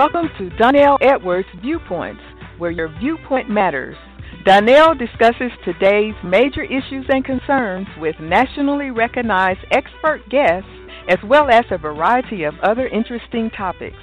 Welcome to Donell Edwards Viewpoints, where your viewpoint matters. Donell discusses today's major issues and concerns with nationally recognized expert guests, as well as a variety of other interesting topics.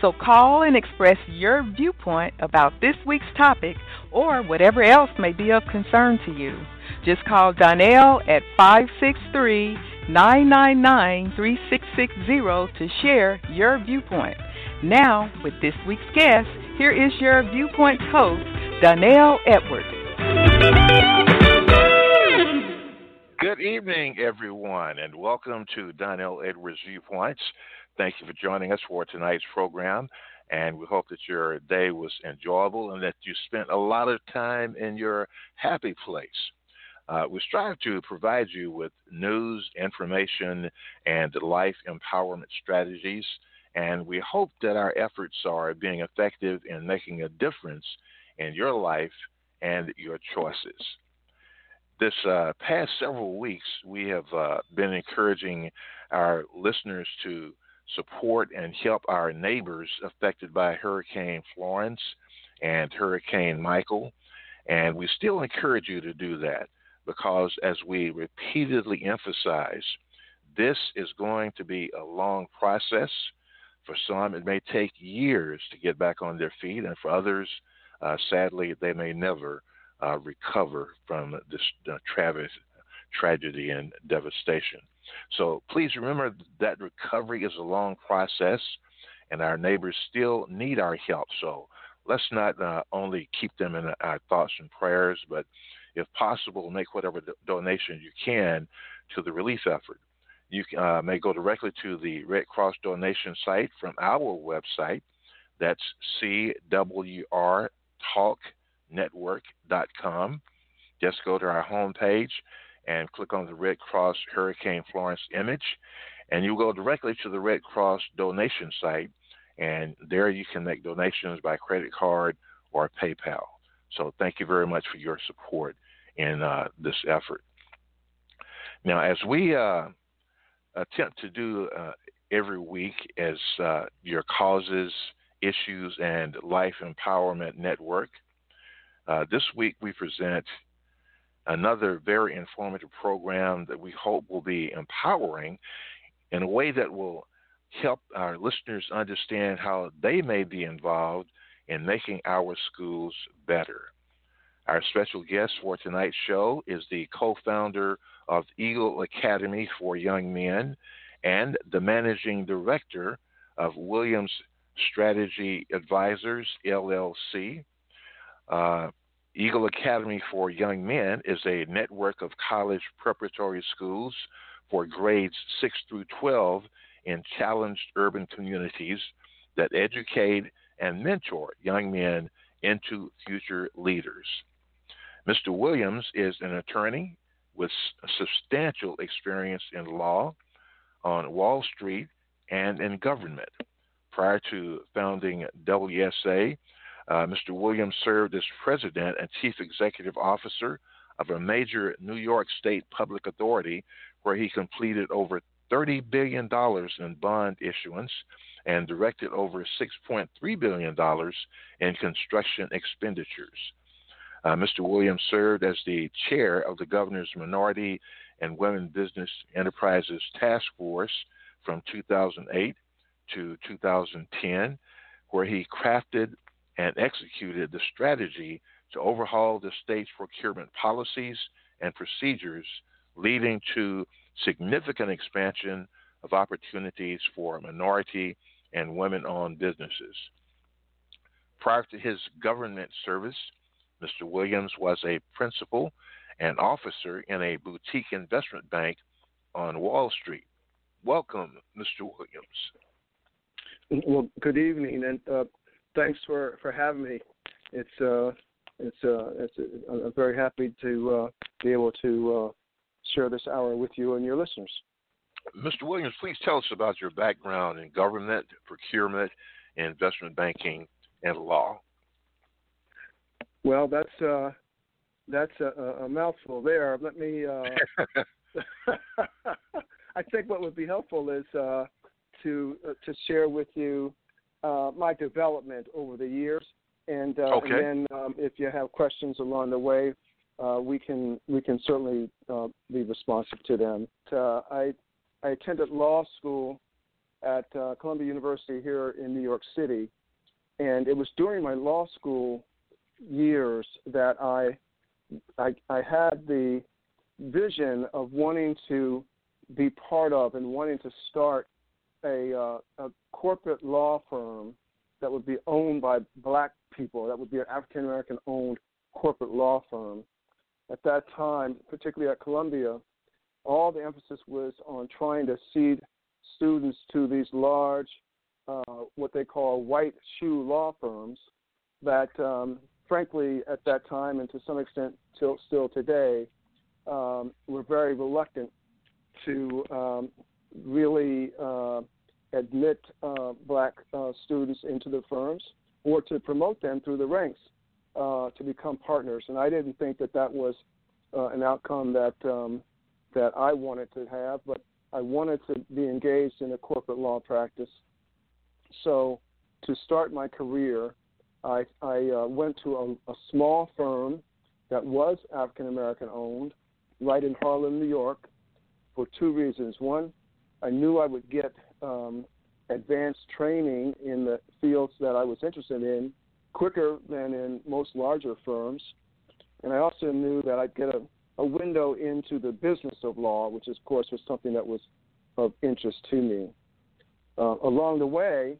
So call and express your viewpoint about this week's topic or whatever else may be of concern to you. Just call Donell at 563 999 3660 to share your viewpoint. Now, with this week's guest, here is your Viewpoint host, Donell Edwards. Good evening, everyone, and welcome to Donell Edwards Viewpoints. Thank you for joining us for tonight's program, and we hope that your day was enjoyable and that you spent a lot of time in your happy place. Uh, we strive to provide you with news, information, and life empowerment strategies and we hope that our efforts are being effective in making a difference in your life and your choices. This uh, past several weeks, we have uh, been encouraging our listeners to support and help our neighbors affected by Hurricane Florence and Hurricane Michael. And we still encourage you to do that because, as we repeatedly emphasize, this is going to be a long process. For some, it may take years to get back on their feet, and for others, uh, sadly, they may never uh, recover from this uh, travis, tragedy and devastation. So please remember that recovery is a long process, and our neighbors still need our help. So let's not uh, only keep them in our thoughts and prayers, but if possible, make whatever do- donation you can to the relief effort you uh, may go directly to the Red Cross donation site from our website. That's cwrtalknetwork.com. Just go to our homepage and click on the Red Cross Hurricane Florence image, and you will go directly to the Red Cross donation site, and there you can make donations by credit card or PayPal. So thank you very much for your support in uh, this effort. Now, as we uh, attempt to do uh, every week as uh, your causes, issues, and life empowerment network. Uh, this week we present another very informative program that we hope will be empowering in a way that will help our listeners understand how they may be involved in making our schools better. Our special guest for tonight's show is the co founder of Eagle Academy for Young Men and the managing director of Williams Strategy Advisors, LLC. Uh, Eagle Academy for Young Men is a network of college preparatory schools for grades 6 through 12 in challenged urban communities that educate and mentor young men into future leaders. Mr. Williams is an attorney with substantial experience in law on Wall Street and in government. Prior to founding WSA, uh, Mr. Williams served as president and chief executive officer of a major New York State public authority where he completed over $30 billion in bond issuance and directed over $6.3 billion in construction expenditures. Uh, Mr. Williams served as the chair of the governor's Minority and Women Business Enterprises Task Force from 2008 to 2010, where he crafted and executed the strategy to overhaul the state's procurement policies and procedures, leading to significant expansion of opportunities for minority and women owned businesses. Prior to his government service, Mr. Williams was a principal and officer in a boutique investment bank on Wall Street. Welcome, Mr. Williams. Well, good evening, and uh, thanks for, for having me. It's uh, it's uh, it's uh, I'm very happy to uh, be able to uh, share this hour with you and your listeners. Mr. Williams, please tell us about your background in government, procurement, investment banking, and law. Well, that's uh, that's a, a mouthful there. Let me. Uh, I think what would be helpful is uh, to uh, to share with you uh, my development over the years, and, uh, okay. and then um, if you have questions along the way, uh, we can we can certainly uh, be responsive to them. Uh, I I attended law school at uh, Columbia University here in New York City, and it was during my law school years that I I, I had the vision of wanting to be part of and wanting to start a, uh, a corporate law firm that would be owned by black people, that would be an African American owned corporate law firm. At that time, particularly at Columbia, all the emphasis was on trying to seed students to these large, uh, what they call white shoe law firms that, um, frankly, at that time and to some extent till, still today, um, were very reluctant to um, really uh, admit uh, black uh, students into the firms or to promote them through the ranks uh, to become partners. And I didn't think that that was uh, an outcome that um, that I wanted to have, but I wanted to be engaged in a corporate law practice. So to start my career, I, I uh, went to a, a small firm that was African American owned right in Harlem, New York, for two reasons. One, I knew I would get um, advanced training in the fields that I was interested in quicker than in most larger firms. And I also knew that I'd get a, a window into the business of law, which, of course, was something that was of interest to me. Uh, along the way,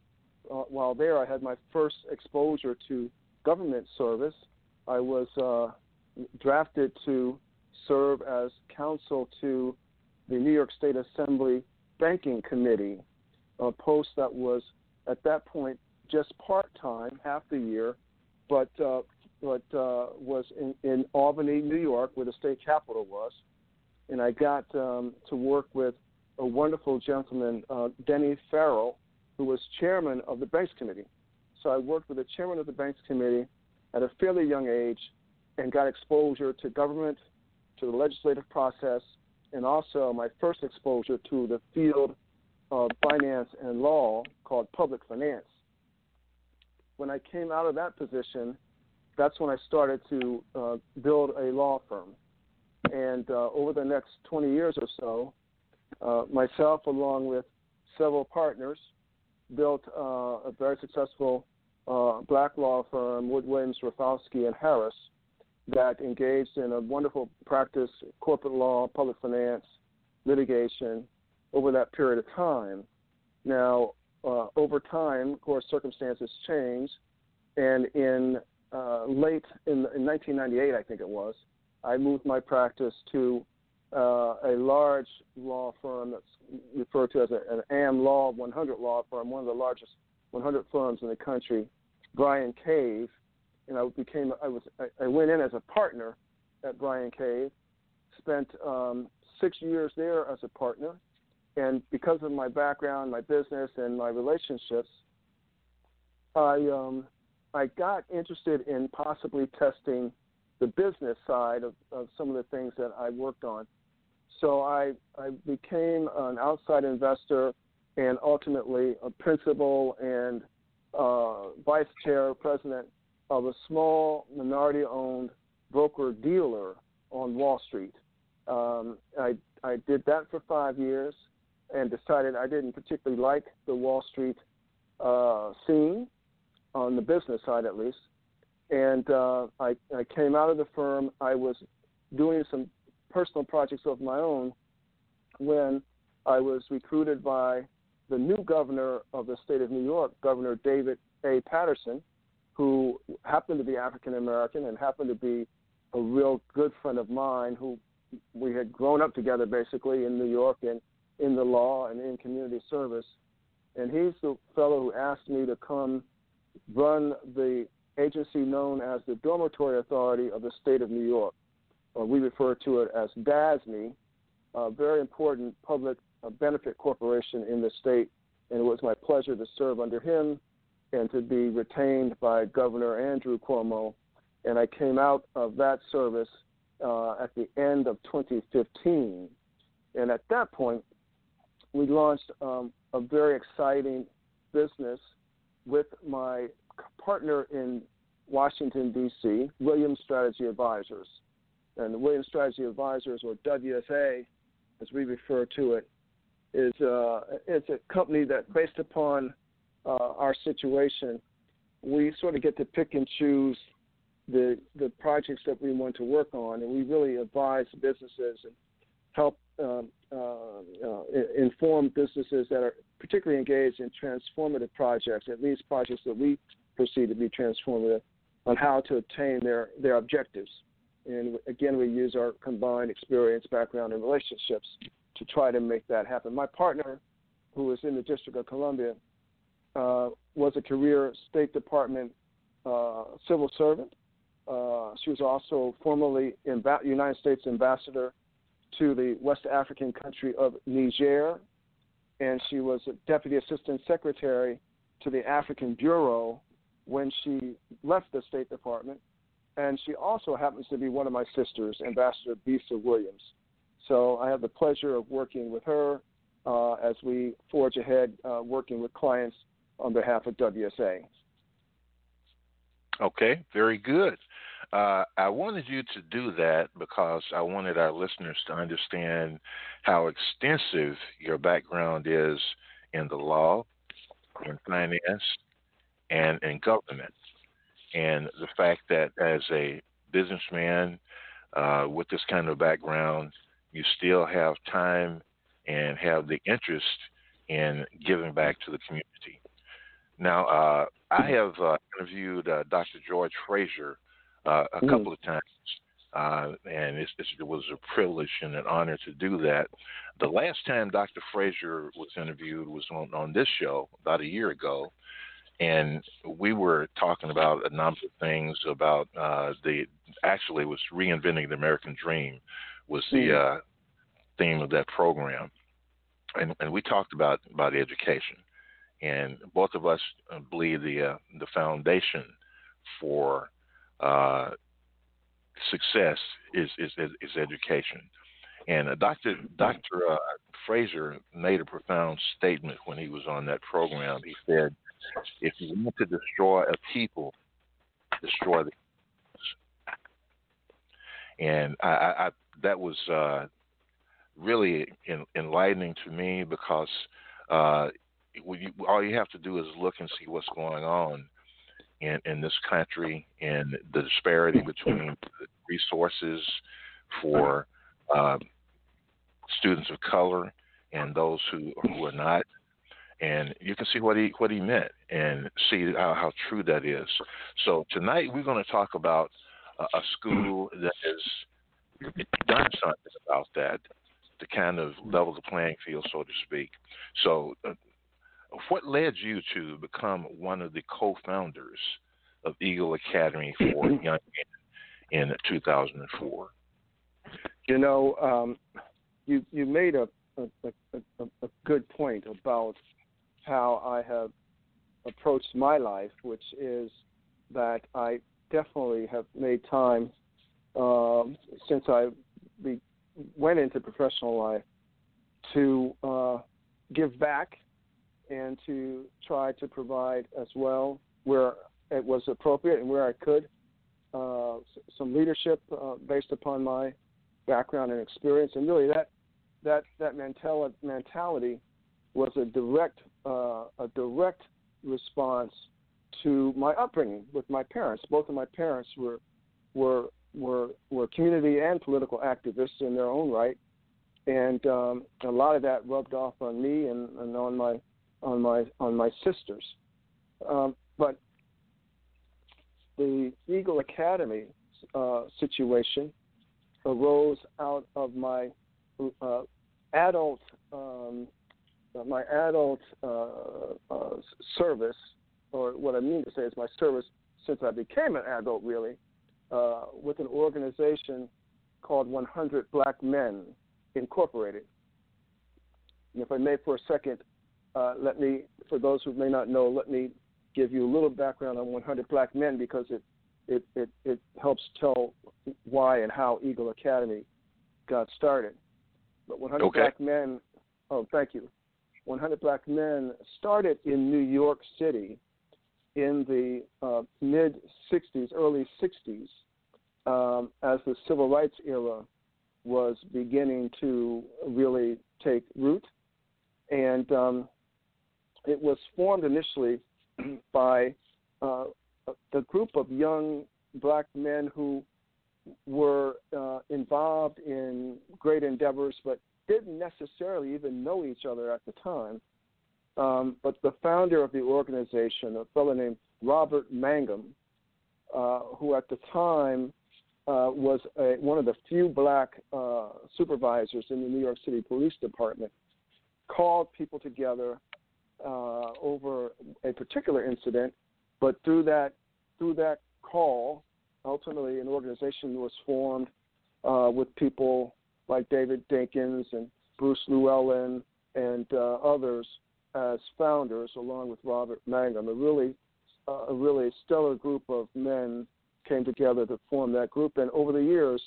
uh, while there, I had my first exposure to government service. I was uh, drafted to serve as counsel to the New York State Assembly Banking Committee, a post that was at that point just part time, half the year, but uh, but uh, was in, in Albany, New York, where the state capital was, and I got um, to work with a wonderful gentleman, uh, Denny Farrell, who was chairman of the Banks Committee. So I worked with the chairman of the Banks Committee at a fairly young age, and got exposure to government, to the legislative process, and also my first exposure to the field of finance and law called public finance. When I came out of that position, that's when I started to uh, build a law firm. And uh, over the next 20 years or so, uh, myself, along with several partners, built uh, a very successful uh, black law firm, Wood Williams, Rafalski, and Harris, that engaged in a wonderful practice, corporate law, public finance, litigation, over that period of time. Now, uh, over time, of course, circumstances change, and in uh, late in, in 1998, I think it was, I moved my practice to uh, a large law firm that's referred to as a, an AM Law 100 law firm, one of the largest 100 firms in the country, Bryan Cave, and I became I was I, I went in as a partner at Bryan Cave, spent um, six years there as a partner, and because of my background, my business, and my relationships, I um, I got interested in possibly testing the business side of, of some of the things that I worked on. So I I became an outside investor and ultimately a principal and uh, vice chair president of a small minority owned broker dealer on Wall Street. Um, I, I did that for five years and decided I didn't particularly like the Wall Street uh, scene, on the business side at least. And uh, I, I came out of the firm. I was doing some personal projects of my own when I was recruited by the new governor of the state of New York, Governor David A. Paterson, who happened to be African American and happened to be a real good friend of mine who we had grown up together basically in New York and in the law and in community service. And he's the fellow who asked me to come run the agency known as the Dormitory Authority of the State of New York. Or we refer to it as DASNY, a very important public benefit corporation in the state. And it was my pleasure to serve under him and to be retained by Governor Andrew Cuomo. And I came out of that service uh, at the end of 2015. And at that point, we launched um, a very exciting business with my partner in Washington, D.C., Williams Strategy Advisors. And the Williams Strategy Advisors, or WSA, as we refer to it, is uh, it's a company that, based upon uh, our situation, we sort of get to pick and choose the the projects that we want to work on, and we really advise businesses and help um, uh, uh, inform businesses that are particularly engaged in transformative projects, at least projects that we perceive to be transformative, on how to attain their their objectives. And again, we use our combined experience, background, and relationships to try to make that happen. My partner, who is in the District of Columbia, uh, was a career State Department uh, civil servant. Uh, she was also formerly United States ambassador to the West African country of Niger, and she was deputy assistant secretary to the African Bureau when she left the State Department. And she also happens to be one of my sisters, Ambassador Bisa Williams. So I have the pleasure of working with her uh, as we forge ahead uh, working with clients on behalf of WSA. Okay, very good. Uh, I wanted you to do that because I wanted our listeners to understand how extensive your background is in the law, in finance, and in government. And the fact that as a businessman uh, with this kind of background, you still have time and have the interest in giving back to the community. Now, uh, I have uh, interviewed uh, Dr. George Fraser uh, a mm. couple of times, uh, and it's, it's, it was a privilege and an honor to do that. The last time Dr. Fraser was interviewed was on, on this show about a year ago, and we were talking about a number of things about uh, the actually was reinventing the American dream was the mm. uh, theme of that program, and, and we talked about about education, and both of us uh, believe the uh, the foundation for uh, success is, is is education. And uh, Dr. Dr. Uh, Fraser made a profound statement when he was on that program. He said, "If you want to destroy a people, destroy the." And I, I, I that was uh, really in, enlightening to me because uh, you, all you have to do is look and see what's going on in, in this country and the disparity between resources for uh, students of color and those who who are not. And you can see what he what he meant and see how, how true that is. So tonight we're going to talk about a, a school that has done something about that to kind of level the playing field, so to speak. So uh, what led you to become one of the co-founders of Eagle Academy for Young Men in 2004? You know, um, you you made a a, a a, good point about how I have approached my life, which is that I definitely have made time um, since I be, went into professional life to uh, give back and to try to provide as well where it was appropriate and where I could uh, some leadership uh, based upon my background and experience, and really that that that mentality mentality was a direct uh, a direct response to my upbringing with my parents. Both of my parents were were were were community and political activists in their own right, and um, a lot of that rubbed off on me and, and on my on my on my sisters. Um, but the Eagle Academy uh, situation arose out of my uh, adult um, my adult uh, uh, service, or what I mean to say is my service since I became an adult, really, uh, with an organization called 100 Black Men Incorporated. And if I may, for a second, uh, let me, for those who may not know, let me give you a little background on 100 Black Men because it it, it, it helps tell why and how Eagle Academy got started. But 100 okay. Black Men, oh, thank you. 100 Black Men started in New York City in the uh, mid 60s, early 60s, um, as the civil rights era was beginning to really take root. And um, it was formed initially by uh, the group of young black men who were uh, involved in great endeavors, but didn't necessarily even know each other at the time. Um, but the founder of the organization, a fellow named Robert Mangum, uh, who at the time uh, was a, one of the few black uh, supervisors in the New York City Police Department, called people together uh, over a particular incident. But through that through that call, ultimately an organization was formed uh, with people like David Dinkins and Bruce Llewellyn and uh, others as founders, along with Robert Mangum. A really, uh, a really stellar group of men came together to form that group, and over the years,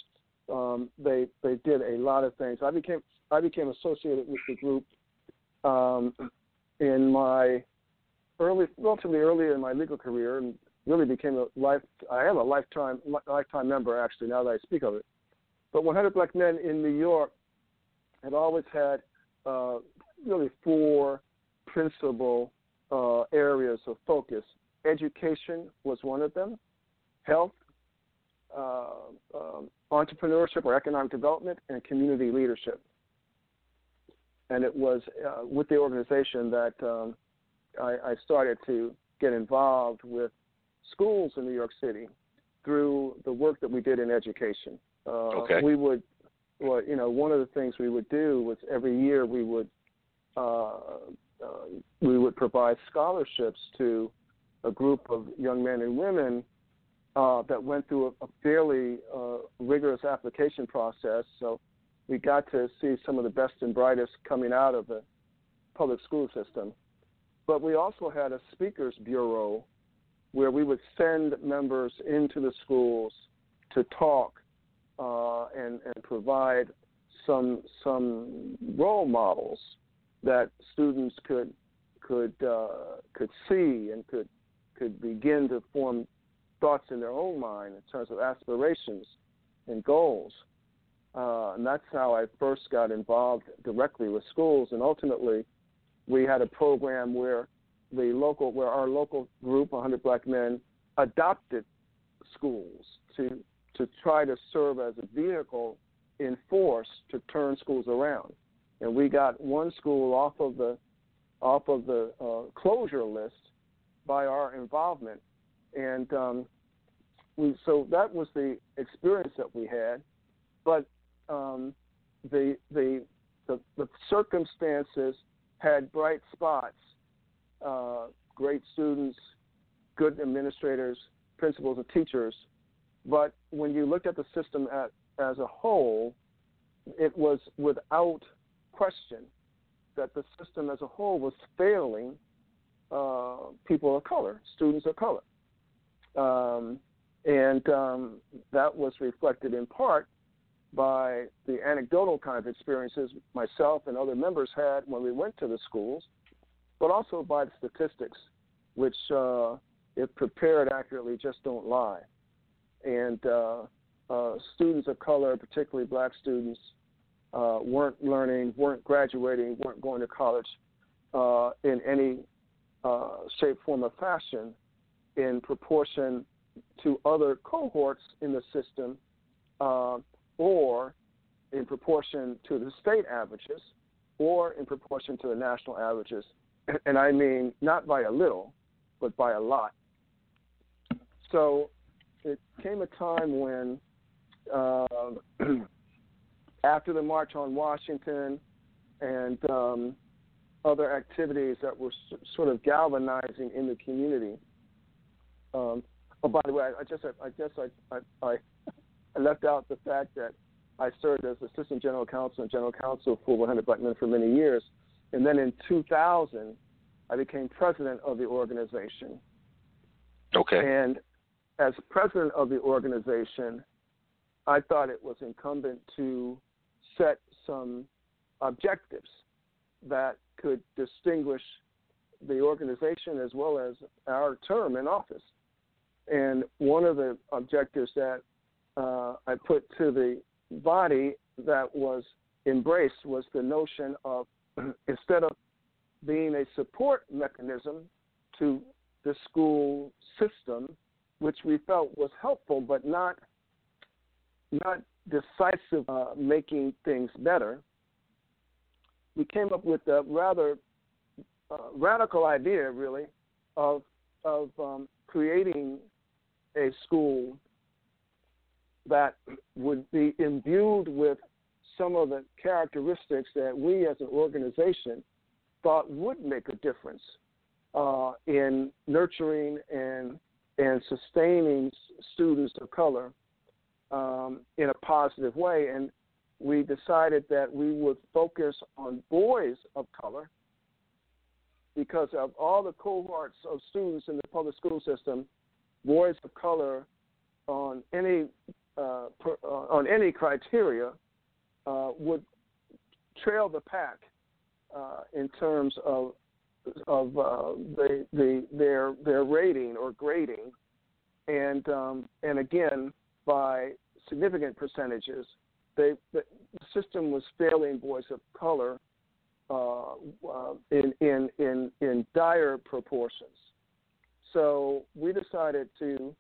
um, they they did a lot of things. I became I became associated with the group um, in my early, relatively early in my legal career, and really became a life. I am a lifetime lifetime member actually. Now that I speak of it, but 100 Black Men in New York had always had uh, really four principal uh, areas of focus. Education was one of them. Health, uh, um, entrepreneurship or economic development, and community leadership. And it was uh, with the organization that um, I, I started to get involved with schools in New York City through the work that we did in education. Uh, okay. We would, well, you know, one of the things we would do was every year we would uh, uh, we would provide scholarships to a group of young men and women uh, that went through a, a fairly uh, rigorous application process. So we got to see some of the best and brightest coming out of the public school system. But we also had a speakers bureau where we would send members into the schools to talk uh, and, and provide some some role models that students could could uh, could see and could could begin to form thoughts in their own mind in terms of aspirations and goals. Uh, and that's how I first got involved directly with schools. And ultimately, we had a program where the local where our local group, 100 Black Men, adopted schools to to try to serve as a vehicle in force to turn schools around. And we got one school off of the off of the uh, closure list by our involvement, and um, we so that was the experience that we had. But um, the, the the the circumstances had bright spots uh, great students, good administrators, principals, and teachers. But when you looked at the system at, as a whole, it was without question that the system as a whole was failing uh, people of color, students of color. Um, and um, that was reflected in part by the anecdotal kind of experiences myself and other members had when we went to the schools but also by the statistics, which, uh, if prepared accurately, just don't lie. And uh, uh, students of color, particularly black students, uh, weren't learning, weren't graduating, weren't going to college in any shape, form, or fashion in proportion to other cohorts in the system or in proportion to the state averages or in proportion to the national averages and I mean not by a little, but by a lot. So it came a time when, uh, after the March on Washington and um, other activities that were s- sort of galvanizing in the community. Um, oh, by the way, I, I just I, I guess I, I I left out the fact that I served as assistant general counsel and general counsel for 100 Black Men for many years, and then in 2000, I became president of the organization. Okay. And as president of the organization, I thought it was incumbent to set some objectives that could distinguish the organization as well as our term in office. And one of the objectives that uh, I put to the body that was embraced was the notion of instead of being a support mechanism to the school system, which we felt was helpful but not not decisive uh, making things better, we came up with a rather uh, radical idea, really, of of um, creating a school that would be imbued with some of the characteristics that we as an organization thought would make a difference uh, in nurturing and and sustaining students of color um, in a positive way. And we decided that we would focus on boys of color because of all the cohorts of students in the public school system, boys of color on any uh, per, uh, on any criteria uh, would trail the pack uh, in terms of of uh, the, the their their rating or grading, and um, and again by significant percentages, they the system was failing boys of color uh, uh, in, in in in dire proportions. So we decided to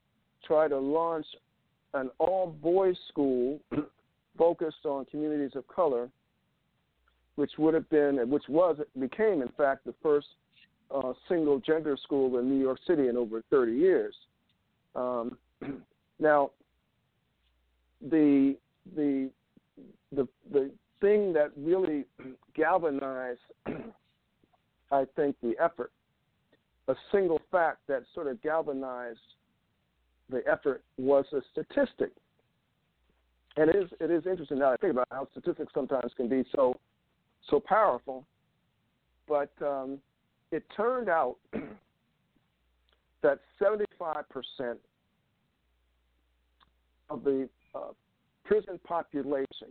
try to launch an all boys school focused on communities of color, which would have been, which was, became in fact the first uh, single gender school in New York City in over 30 years. Um, now, the the the the thing that really galvanized, I think, the effort, a single fact that sort of galvanized the effort was a statistic. And it is it is interesting now I think about how statistics sometimes can be so so powerful. But um, it turned out that 75% of the uh, prison population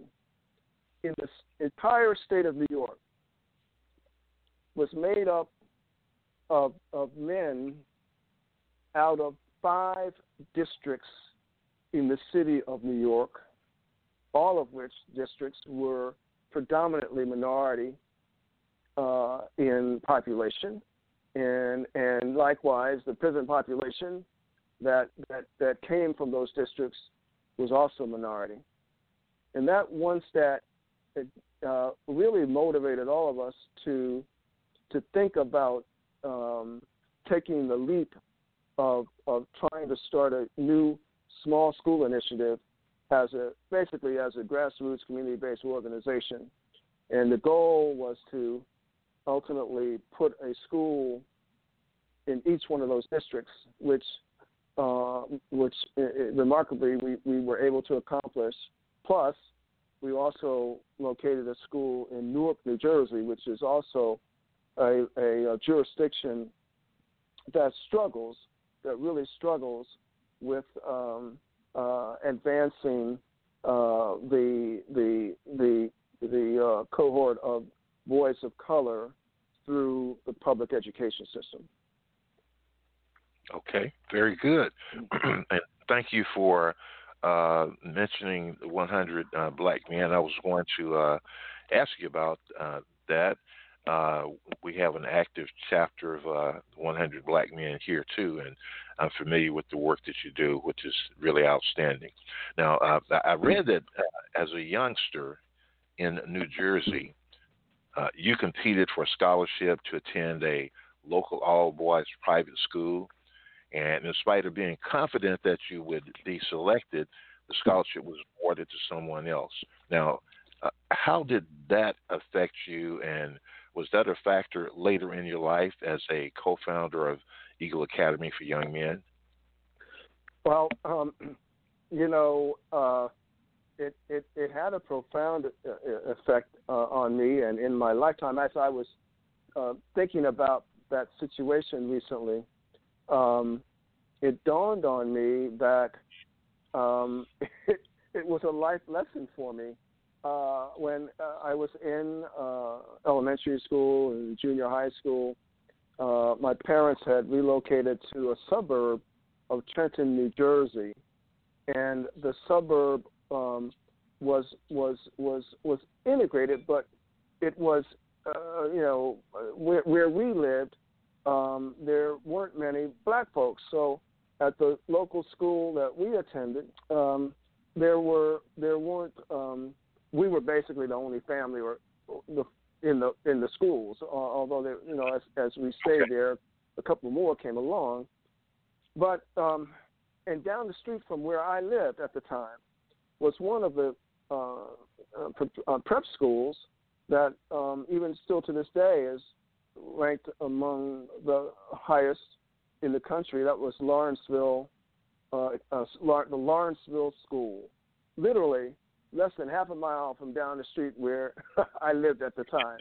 in the entire state of New York was made up of, of men out of five districts in the city of New York, all of which districts were predominantly minority uh, in population, and and likewise the prison population that that that came from those districts was also minority, and that one stat uh, really motivated all of us to to think about um, taking the leap of of trying to start a new small school initiative as a basically as a grassroots community based organization. And the goal was to ultimately put a school in each one of those districts, which uh, which uh, remarkably we, we were able to accomplish. Plus, we also located a school in Newark, New Jersey, which is also a, a, a jurisdiction that struggles that really struggles with um, uh, advancing uh, the the the the uh, cohort of boys of color through the public education system. Okay, very good, and thank you for uh, mentioning the 100 uh, black men. I was going to uh, ask you about that uh, we have an active chapter of uh, 100 Black Men here too, and I'm familiar with the work that you do, which is really outstanding. Now, uh, I read that uh, as a youngster in New Jersey, uh, you competed for a scholarship to attend a local all boys private school, And in spite of being confident that you would be selected, the scholarship was awarded to someone else. Now, uh, how did that affect you, and was that a factor later in your life as a co-founder of Eagle Academy for Young Men? Well, um, you know, uh, it, it it had a profound uh, uh, effect uh, on me and in my lifetime. As I was uh, thinking about that situation recently, um, it dawned on me that um, it, it was a life lesson for me. Uh, when uh, I was in uh, elementary school and junior high school, uh, my parents had relocated to a suburb of Trenton, New Jersey, and the suburb um, was was was was integrated, but it was uh, you know where, where we lived, um, there weren't many black folks. So at the local school that we attended, um, there were there weren't. Um, we were basically the only family or the in the in the schools. Uh, although there, you know, as as we stayed okay. there, a couple more came along. But um, and down the street from where I lived at the time was one of the uh, uh, uh prep schools that um, even still to this day is ranked among the highest in the country. That was Lawrenceville, uh, uh, the Lawrenceville School, literally less than half a mile from down the street where I lived at the time.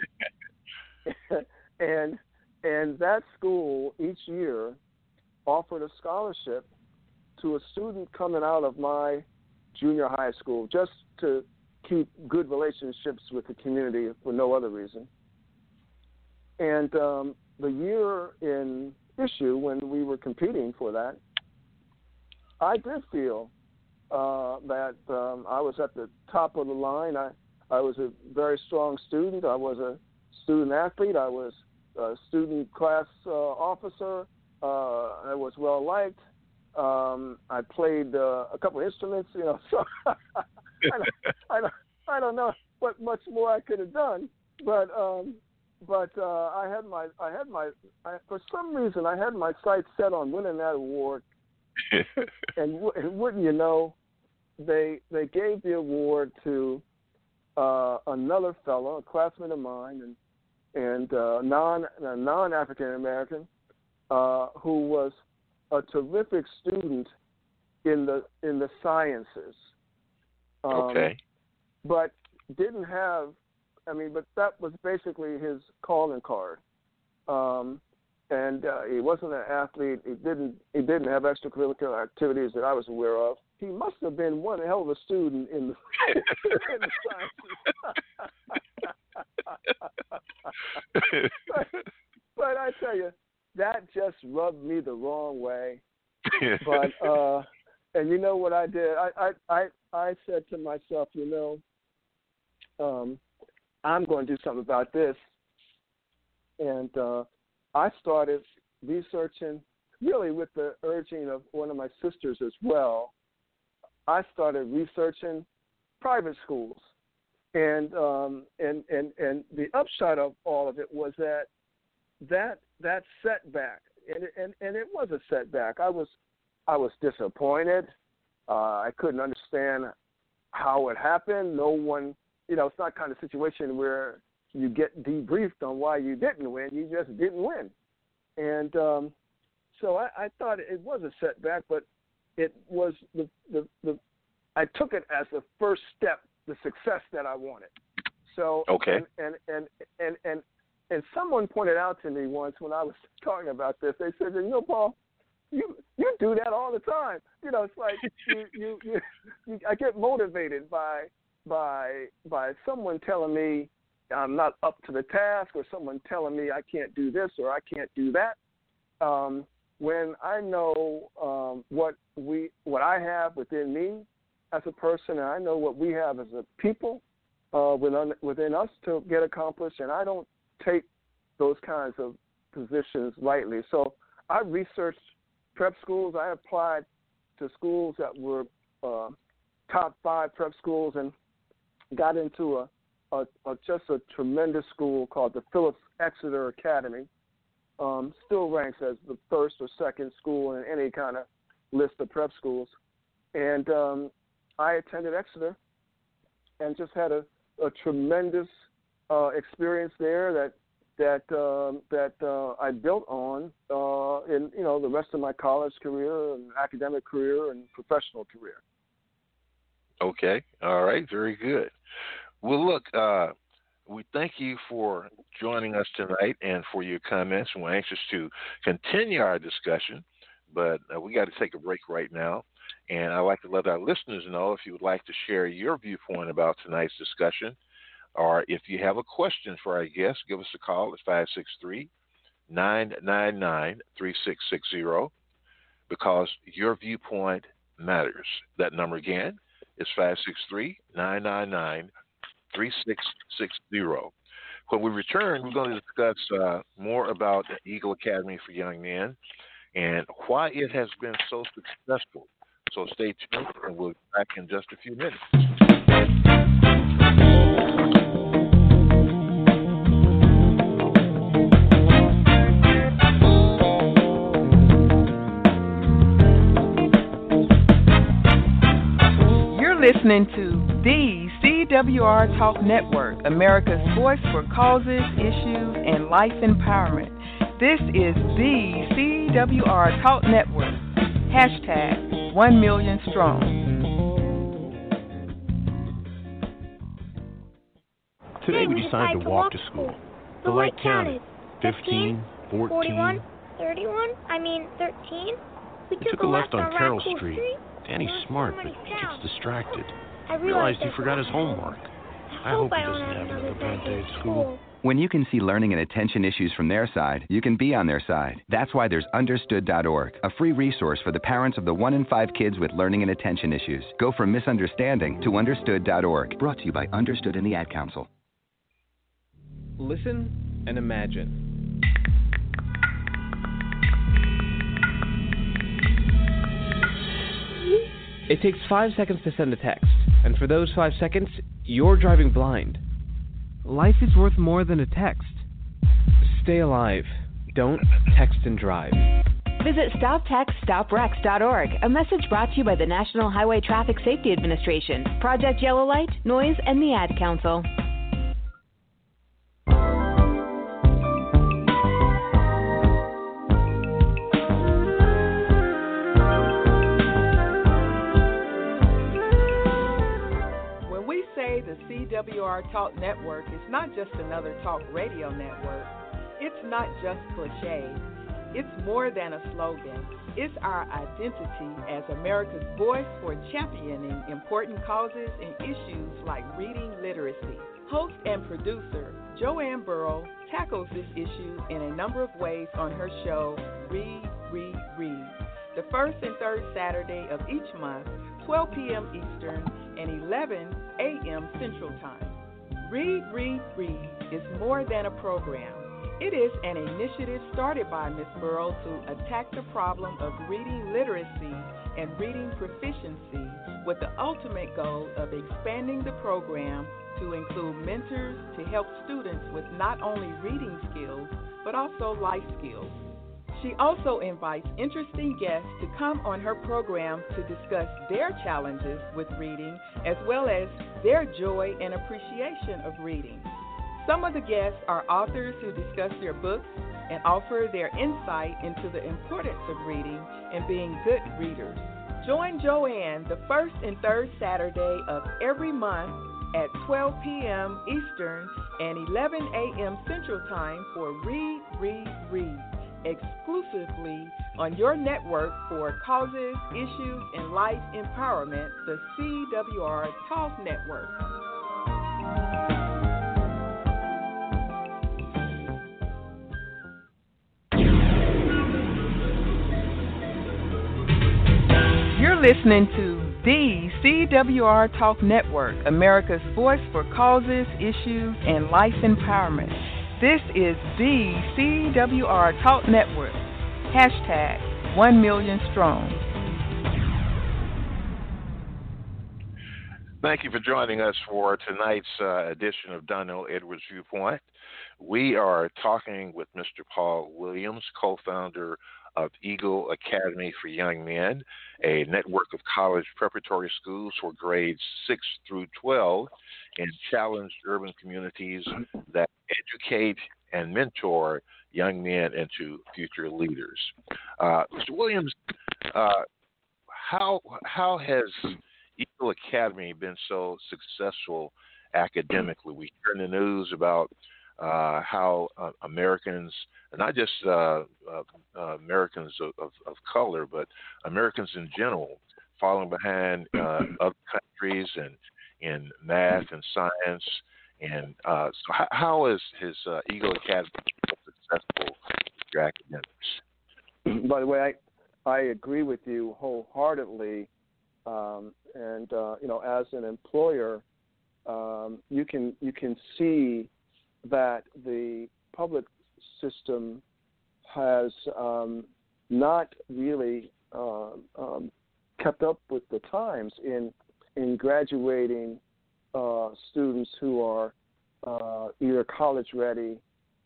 and and that school each year offered a scholarship to a student coming out of my junior high school just to keep good relationships with the community for no other reason. And um, the year in issue when we were competing for that, I did feel uh, that um, I was at the top of the line. I, I was a very strong student. I was a student athlete. I was a student class uh, officer. Uh, I was well liked. Um, I played uh, a couple of instruments, you know. So I, don't, I, don't, I don't know what much more I could have done, but um, but uh, I had my I had my I, for some reason I had my sights set on winning that award, and, w- and wouldn't you know, they they gave the award to uh, another fellow, a classmate of mine, and and uh, non a non African American, uh, who was a terrific student in the in the sciences. Um, okay. But didn't have I mean, but that was basically his calling card. Um, and uh, he wasn't an athlete. He didn't he didn't have extracurricular activities that I was aware of. He must have been one hell of a student in the, in the sciences. but, but I tell you, that just rubbed me the wrong way. but uh, and you know what I did? I I I, I said to myself, you know, um, I'm going to do something about this. And uh, I started researching, really with the urging of one of my sisters as well. I started researching private schools, and um, and and and the upshot of all of it was that that that setback, and and and it was a setback. I was I was disappointed. Uh, I couldn't understand how it happened. No one you know, it's not kind of situation where you get debriefed on why you didn't win. You just didn't win. And um, so I, I thought it was a setback, but it was the, the, the I took it as the first step, the success that I wanted. So okay, and and and and and, someone pointed out to me once when I was talking about this. They said, you know, Paul, you you do that all the time. You know, it's like you you, you, you I get motivated by by by someone telling me I'm not up to the task, or someone telling me I can't do this or I can't do that. Um, when I know um, what we what I have within me as a person, and I know what we have as a people uh, within within us to get accomplished, and I don't take those kinds of positions lightly. So I researched prep schools. I applied to schools that were uh, top five prep schools, and got into a, a, a just a tremendous school called the Phillips Exeter Academy. Um, still ranks as the first or second school in any kind of list of prep schools. And um, I attended Exeter and just had a, a tremendous uh, experience there that that uh, that uh, I built on uh, in you know the rest of my college career and academic career and professional career. Okay, all right, very good. Well, look, uh, we thank you for joining us tonight and for your comments. We're anxious to continue our discussion, but uh, we got to take a break right now. And I'd like to let our listeners know if you would like to share your viewpoint about tonight's discussion, or if you have a question for our guest, give us a call at 563 999 3660 because your viewpoint matters. That number again is 563 999 3660. When we return, we're going to discuss uh, more about the Eagle Academy for Young Men and why it has been so successful. So stay tuned, and we'll be back in just a few minutes. You're listening to the CWR Talk Network, America's voice for causes, issues, and life empowerment. This is the CWR Talk Network. Hashtag 1 million strong. Today we decided to walk to school. The light counted 15, 14. 41, 31, I mean 13. We took a left on Carroll Street. Danny's smart, but he gets distracted. I Realized he forgot his was homework. I hope he doesn't have another bad day at school. When you can see learning and attention issues from their side, you can be on their side. That's why there's Understood.org, a free resource for the parents of the one in five kids with learning and attention issues. Go from misunderstanding to Understood.org. Brought to you by Understood and the Ad Council. Listen and imagine. It takes five seconds to send a text, and for those five seconds, you're driving blind. Life is worth more than a text. Stay alive. Don't text and drive. Visit StopTextStopWrecks.org. A message brought to you by the National Highway Traffic Safety Administration, Project Yellow Light, NOYS, and the Ad Council. The CWR Talk Network is not just another talk radio network, it's not just cliche. It's more than a slogan. It's our identity as America's voice for championing important causes and issues like reading literacy. Host and producer Joanne Burrow tackles this issue in a number of ways on her show, Read, Read, Read, the first and third Saturday of each month, 12 p.m. Eastern and 11 a.m. Central Time. Read, Read, Read is more than a program. It is an initiative started by Ms. Burrow to attack the problem of reading literacy and reading proficiency with the ultimate goal of expanding the program to include mentors to help students with not only reading skills but also life skills. She also invites interesting guests to come on her program to discuss their challenges with reading as well as their joy and appreciation of reading. Some of the guests are authors who discuss their books and offer their insight into the importance of reading and being good readers. Join Joanne the first and third Saturday of every month at 12 p.m. Eastern and 11 a.m. Central Time for Read, Read, Read, exclusively on your network for causes, issues, and life empowerment, the CWR Talk Network. You're listening to the CWR Talk Network, America's voice for causes, issues, and life empowerment. This is the CWR Talk Network. Hashtag 1 million strong. Thank you for joining us for tonight's uh, edition of Donell Edwards Viewpoint. We are talking with Mr. Paul Williams, co founder of Eagle Academy for Young Men, a network of college preparatory schools for grades 6 through 12 in challenged urban communities that educate and mentor young men into future leaders. Uh, Mr. Williams, uh, how how has Eagle Academy been so successful academically? We hear in the news about uh, how uh, Americans, not just uh, uh, Americans of, of, of, color, but Americans in general, falling behind other countries and in math and science. And so, how, how is his Eagle Academy successful with your academics? By the way, I I agree with you wholeheartedly um, and uh, you know, as an employer, um, you can you can see that the public system has um, not really uh, um, kept up with the times in in graduating uh, students who are uh, either college ready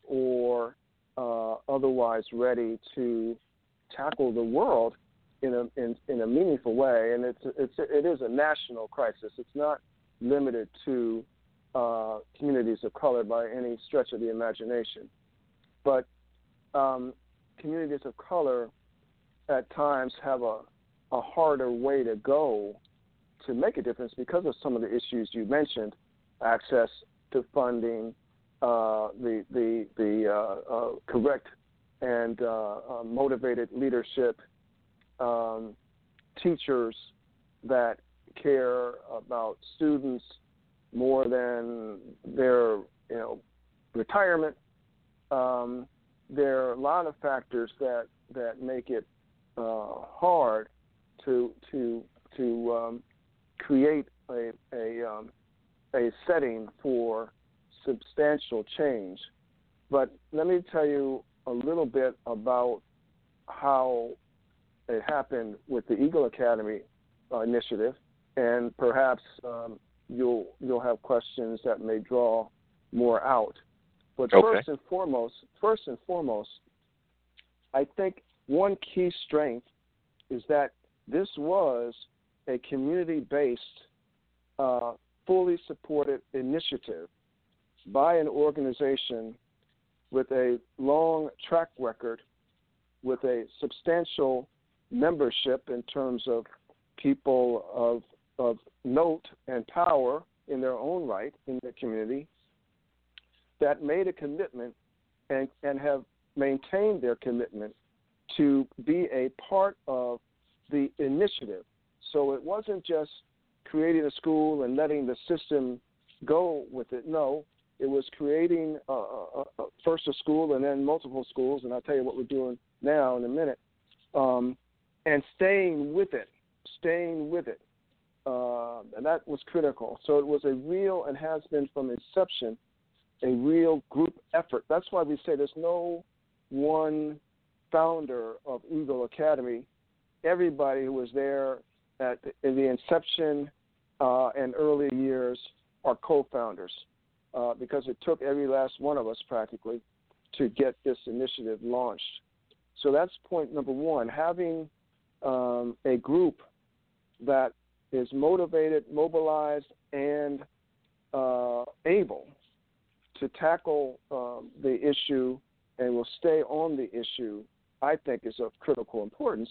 or uh, otherwise ready to tackle the world in a in, in a meaningful way, and it's it's it is a national crisis. It's not limited to uh, communities of color by any stretch of the imagination, but um, communities of color at times have a a harder way to go to make a difference because of some of the issues you mentioned, access to funding, uh, the the the uh, uh correct and uh, uh, motivated leadership um, teachers that care about students more than their you know retirement. Um, there are a lot of factors that that make it uh, hard to to to um, create a a, um, a setting for substantial change. But let me tell you a little bit about how it happened with the Eagle Academy uh, initiative, and perhaps um, you'll you'll have questions that may draw more out. But okay. first and foremost, first and foremost, I think one key strength is that this was a community-based, uh, fully supported initiative by an organization with a long track record, with a substantial membership in terms of people of of note and power in their own right in the community that made a commitment and, and have maintained their commitment to be a part of the initiative. So it wasn't just creating a school and letting the system go with it. No, it was creating a, first a school and then multiple schools, and I'll tell you what we're doing now in a minute. Um, and staying with it, staying with it. Uh, and that was critical. So it was a real, and has been from inception, a real group effort. That's why we say there's no one founder of Eagle Academy. Everybody who was there at in the inception uh, and early years are co-founders uh, because it took every last one of us practically to get this initiative launched. So that's point number one. Having um, a group that is motivated, mobilized, and uh, able to tackle um, the issue and will stay on the issue, I think is of critical importance.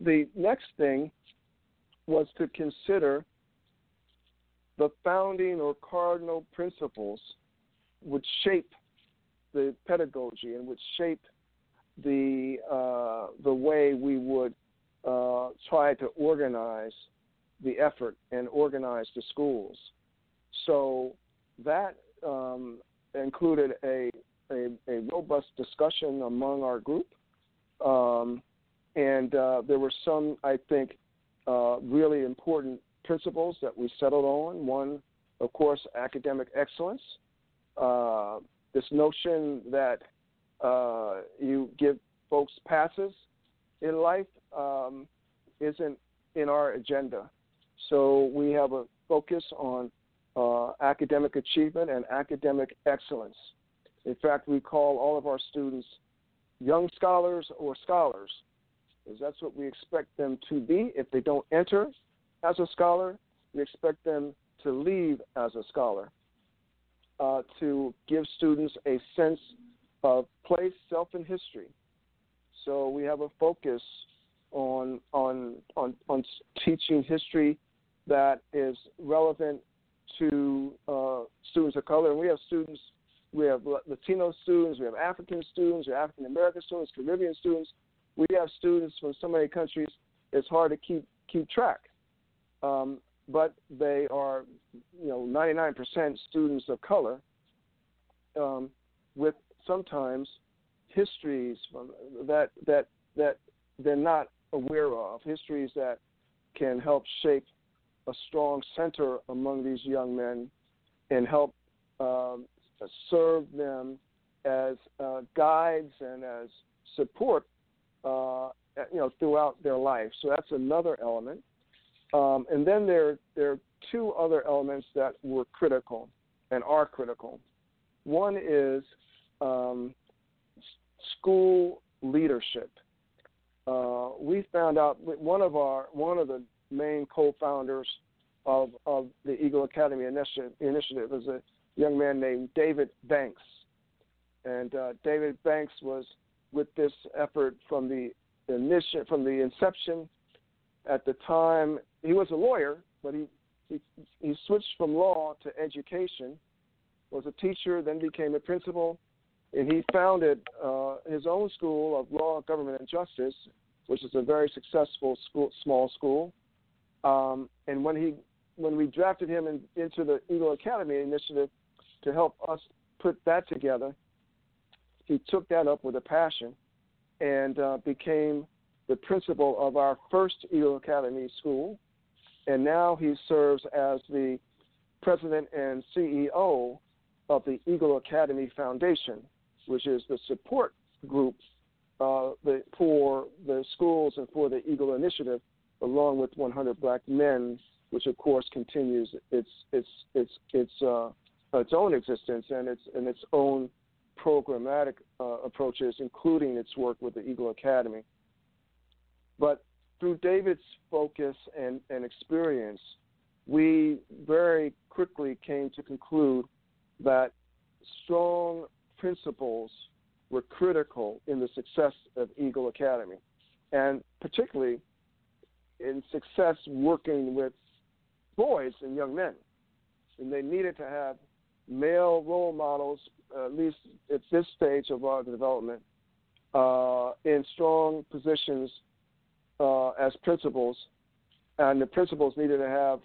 The next thing was to consider the founding or cardinal principles would shape the pedagogy and would shape the uh, the way we would uh, try to organize the effort and organize the schools. So that um, included a, a, a, robust discussion among our group. Um, and uh, there were some, I think, uh, really important principles that we settled on. One, of course, academic excellence. Uh, this notion that uh, you give folks passes in life um, isn't in our agenda. So we have a, focus on uh, academic achievement and academic excellence. In fact, we call all of our students young scholars or scholars, because that's what we expect them to be. If they don't enter as a scholar, we expect them to leave as a scholar, uh, to give students a sense of place, self, and history. So we have a focus on on on, on teaching history that is relevant to uh, students of color. And we have students, we have Latino students, we have African students, we have African American students, Caribbean students. We have students from so many countries. It's hard to keep keep track. Um, but they are, you know, 99% students of color, um, with sometimes histories that that that they're not aware of, histories that can help shape a strong center among these young men and help um, serve them as uh, guides and as support, uh, you know, throughout their life. So that's another element. Um, and then there, there are two other elements that were critical and are critical. One is um, school leadership. Uh, we found out one of our one of the main co-founders of of the Eagle Academy initiative, initiative is a young man named David Banks, and uh, David Banks was with this effort from the initial from the inception. At the time, he was a lawyer, but he he, he switched from law to education. Was a teacher, then became a principal, and he founded uh, his own school of law, government, and justice, which is a very successful school, small school. Um, and when he when we drafted him in, into the Eagle Academy initiative to help us put that together, he took that up with a passion and uh, became the principal of our first Eagle Academy school. And now he serves as the president and CEO of the Eagle Academy Foundation, which is the support group uh, the, for the schools and for the Eagle Initiative, along with 100 Black Men, which of course continues its its its its uh, its own existence and its and its own programmatic uh, approaches, including its work with the Eagle Academy. But through David's focus and, and experience, we very quickly came to conclude that strong principles were critical in the success of Eagle Academy, and particularly in success working with boys and young men. And they needed to have male role models, at least at this stage of our development, uh, in strong positions uh, as principals. And the principals needed to have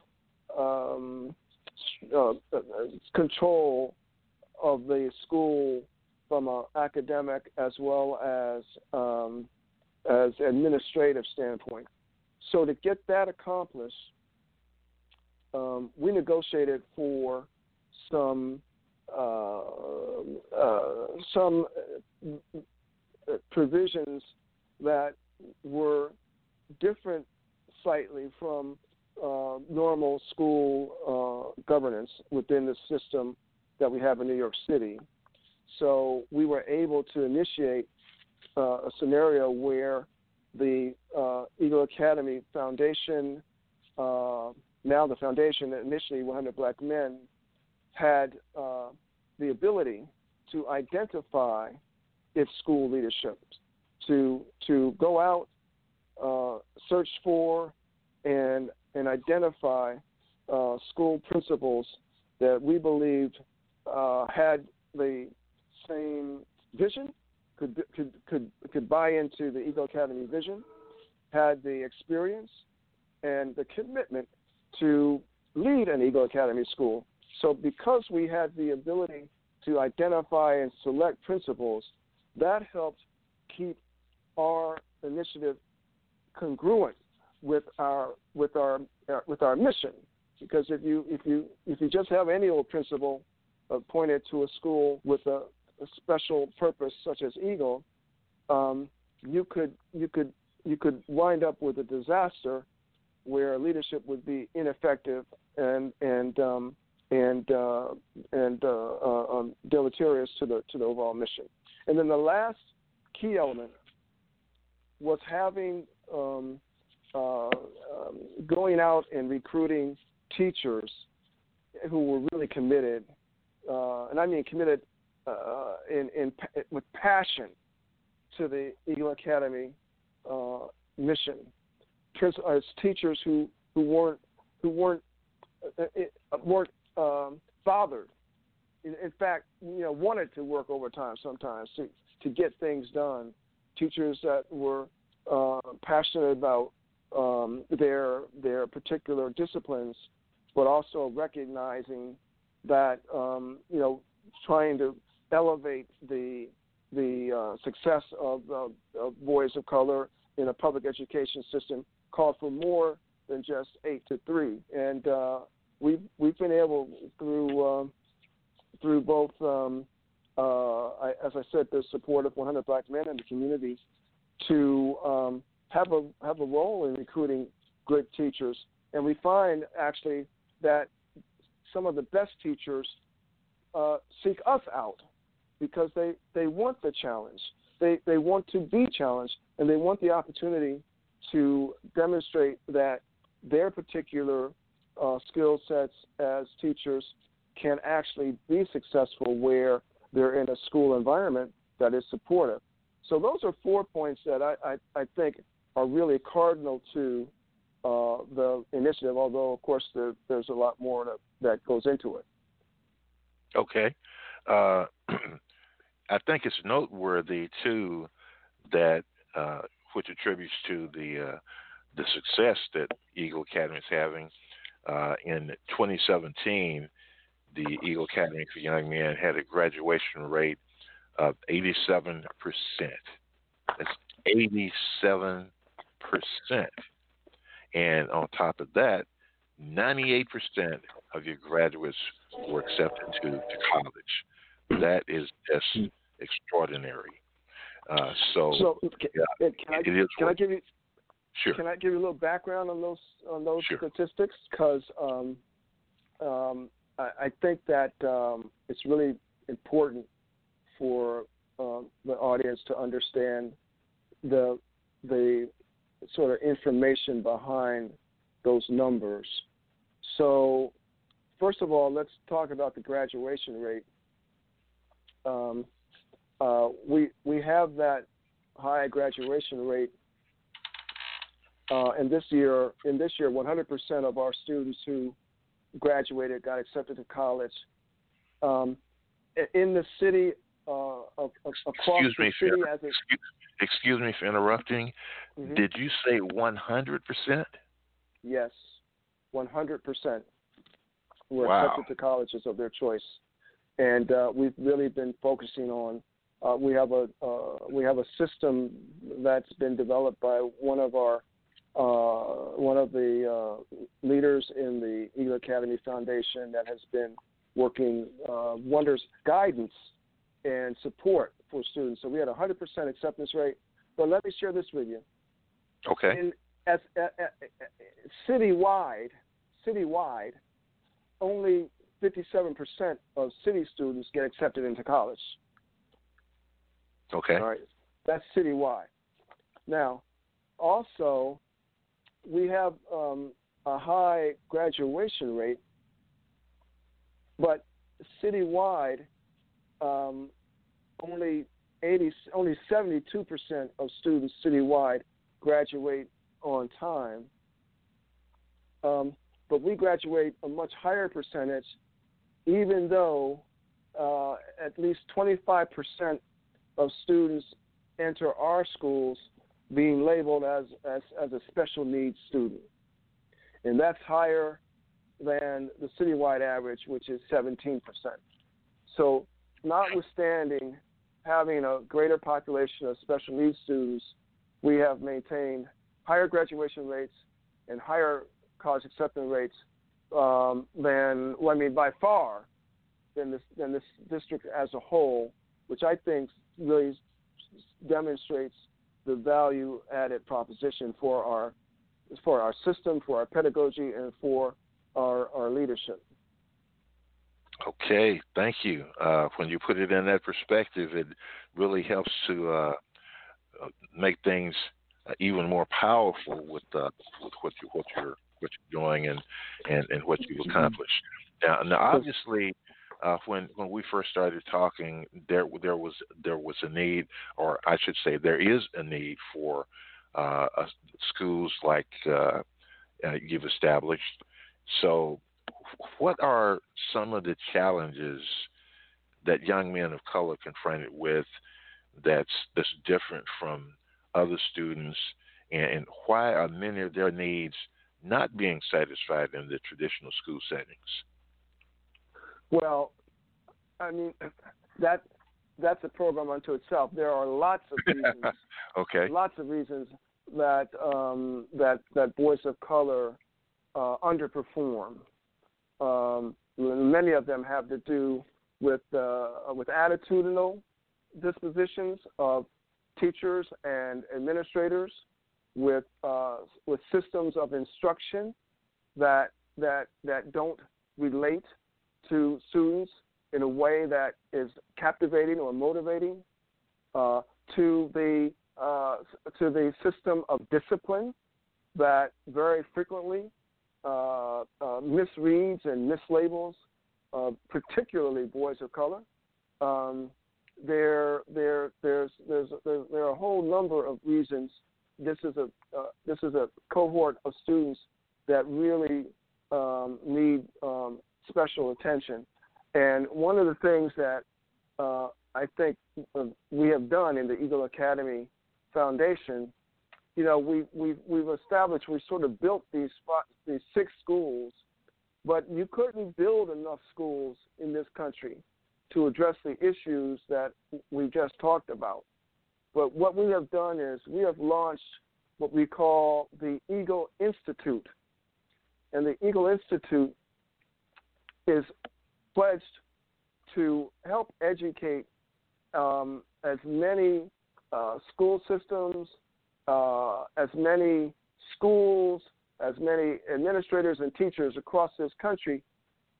um, uh, control of the school from an academic as well as um, as administrative standpoint. So to get that accomplished, um, we negotiated for some uh, uh, some provisions that were different slightly from uh, normal school uh, governance within the system that we have in New York City. So we were able to initiate uh, a scenario where the uh, Eagle Academy Foundation, now the foundation, that initially 100 Black Men, had uh, the ability to identify its school leadership, to to go out, uh, search for, and and identify uh, school principals that we believed had the same vision, could could could could buy into the Eagle Academy vision, had the experience and the commitment to lead an Eagle Academy school. So because we had the ability to identify and select principals, that helped keep our initiative congruent with our with our uh, with our mission. Because if you if you if you just have any old principal appointed to a school with a a special purpose such as Eagle, um, you could you could you could wind up with a disaster where leadership would be ineffective and and um, and uh, and uh, uh, um, deleterious to the to the overall mission. And then the last key element was having um, uh, um, going out and recruiting teachers who were really committed, uh, and I mean committed uh, in, in with passion to the Eagle Academy mission. As teachers who, who weren't who weren't weren't um, bothered. In, in fact, you know, wanted to work overtime sometimes to to get things done. Teachers that were uh, passionate about um, their their particular disciplines, but also recognizing that um, you know trying to elevate the the uh, success of, of boys of color in a public education system called for more than just eight to three, and uh, we've we've been able through um, through both um, uh, I, as I said the support of 100 Black Men in the community to um, have a have a role in recruiting good teachers, and we find actually that some of the best teachers uh, seek us out because they, they want the challenge. They they want to be challenged, and they want the opportunity to demonstrate that their particular uh, skill sets as teachers can actually be successful where they're in a school environment that is supportive. So those are four points that I, I, I think are really cardinal to uh, the initiative, although, of course, there, there's a lot more that, goes into it. Okay. Uh, I think it's noteworthy, too, that uh, which attributes to the uh, the success that Eagle Academy is having. Uh, in 2017, the Eagle Academy for Young Men had a graduation rate of 87%. That's 87%. And on top of that, 98% of your graduates were accepted to, to college. That is just extraordinary. Uh, so, so can, yeah, can, I, can I give you sure. Can I give you a little background on those on those sure. statistics? Because um, um, I, I, think that um, it's really important for um, the audience to understand the the sort of information behind those numbers. So, first of all, let's talk about the graduation rate. Um, uh, we we have that high graduation rate. Uh, and this year, in this year, 100% of our students who graduated got accepted to college. Um, in the city, uh, of, of, across excuse the me city, for, as a, excuse, excuse, me for interrupting. Mm-hmm. Did you say 100%? Yes, 100% were wow. accepted to colleges of their choice, and uh, we've really been focusing on uh, we have a uh, we have a system that's been developed by one of our uh, one of the uh, leaders in the Eagle Academy Foundation that has been working uh, wonders guidance and support for students. So we had a 100% acceptance rate. But let me share this with you. Okay. In, as, as, as, citywide, citywide, only 57% of city students get accepted into college. Okay. All right. That's citywide. Now, also, we have um, a high graduation rate, but citywide, um, only 80, only 72% of students citywide graduate on time. Um, but we graduate a much higher percentage, even though uh, at least 25% of students enter our schools being labeled as, as, as a special needs student. And that's higher than the citywide average, which is 17%. So, notwithstanding having a greater population of special needs students, we have maintained higher graduation rates and higher college acceptance rates um, than, well, I mean, by far, than this, than this district as a whole, which I think really demonstrates the value added proposition for our for our system, for our pedagogy, and for our, our leadership. Okay, thank you. Uh, when you put it in that perspective, it really helps to uh, make things even more powerful with uh, with what you what you're what you're doing and and, and what you've accomplished. Now, now obviously, uh, when when we first started talking, there there was there was a need, or I should say, there is a need for uh, schools like uh, you've established. So, what are some of the challenges that young men of color confronted with that's that's different from other students, and, and why are many of their needs not being satisfied in the traditional school settings? Well, I mean that that's a program unto itself. There are lots of reasons. okay. Lots of reasons that um, that that boys of color uh, underperform. Um, many of them have to do with uh, with attitudinal dispositions of teachers and administrators, with uh, with systems of instruction that that that don't relate to students in a way that is captivating or motivating, uh, to the uh, to the system of discipline that very frequently uh, uh, misreads and mislabels, uh, particularly boys of color. Um, there, there, there's, there's, there's, there are a whole number of reasons. This is a, uh, this is a cohort of students that really um, need um, special attention. And one of the things that uh, I think uh, we have done in the Eagle Academy Foundation, you know, we, we, we've established, we sort of built these, these six schools, but you couldn't build enough schools in this country to address the issues that we just talked about. But what we have done is we have launched what we call the Eagle Institute. And the Eagle Institute is pledged to help educate um, as many uh, school systems, uh, as many schools, as many administrators and teachers across this country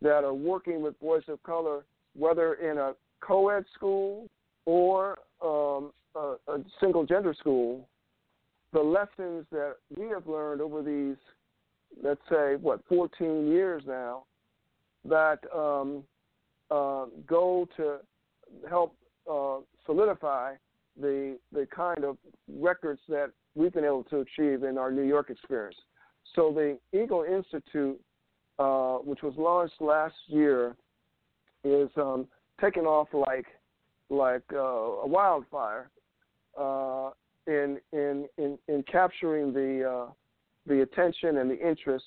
that are working with boys of color, whether in a co ed school or um, a, a single gender school, the lessons that we have learned over these, let's say, what, 14 years now, that um, uh, go to help uh, solidify the the kind of records that we've been able to achieve in our New York experience. So the Eagle Institute, uh, which was launched last year, is um, taking off like like uh, a wildfire uh, in, in in in capturing the uh, the attention and the interest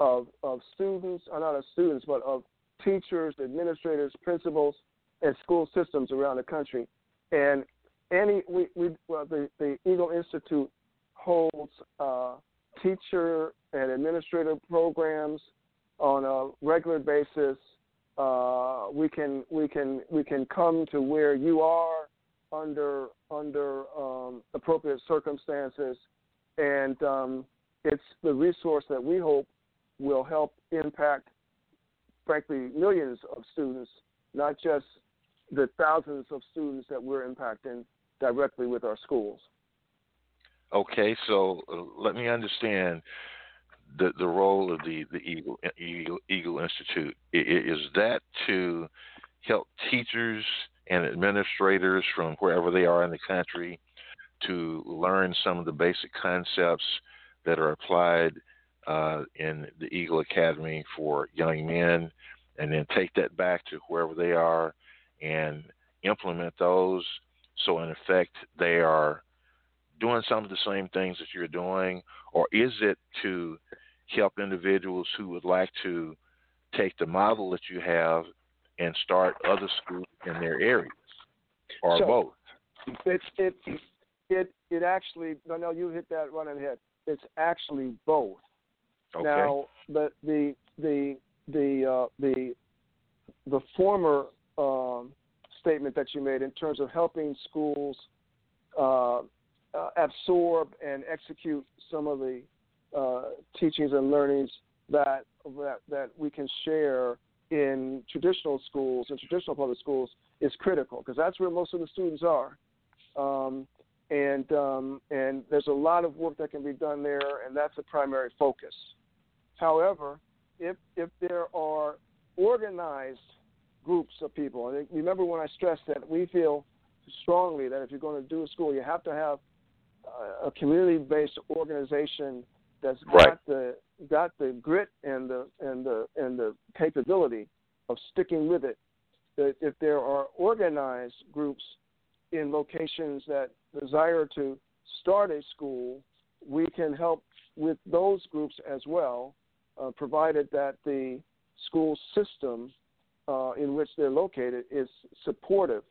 of of students, or uh, not of students, but of teachers, administrators, principals, and school systems around the country. And any we, we well, the the Eagle Institute holds uh, teacher and administrator programs on a regular basis. Uh, we can we can we can come to where you are under under um, appropriate circumstances, and um, it's the resource that we hope will help impact, frankly, millions of students, not just the thousands of students that we're impacting directly with our schools. Okay, so uh, let me understand the the role of the the Eagle Eagle, Eagle Institute. Is that to help teachers and administrators from wherever they are in the country to learn some of the basic concepts that are applied uh, in the Eagle Academy for young men, and then take that back to wherever they are and implement those so, in effect, they are doing some of the same things that you're doing, or is it to help individuals who would like to take the model that you have and start other schools in their areas, or so, both? It it it it actually no no you hit that right on the head. It's actually both. Okay. Now the the the the uh, the the former um, statement that you made in terms of helping schools uh, uh, absorb and execute some of the uh, teachings and learnings that, that that we can share in traditional schools and traditional public schools is critical because that's where most of the students are. Um, and um, and there's a lot of work that can be done there, and that's the primary focus. However, if if there are organized groups of people, and remember when I stressed that we feel strongly that if you're going to do a school, you have to have uh, a community-based organization that's right. got the got the grit and the and the and the capability of sticking with it. That if there are organized groups in locations that desire to start a school, we can help with those groups as well, uh, provided that the school system uh, in which they're located is supportive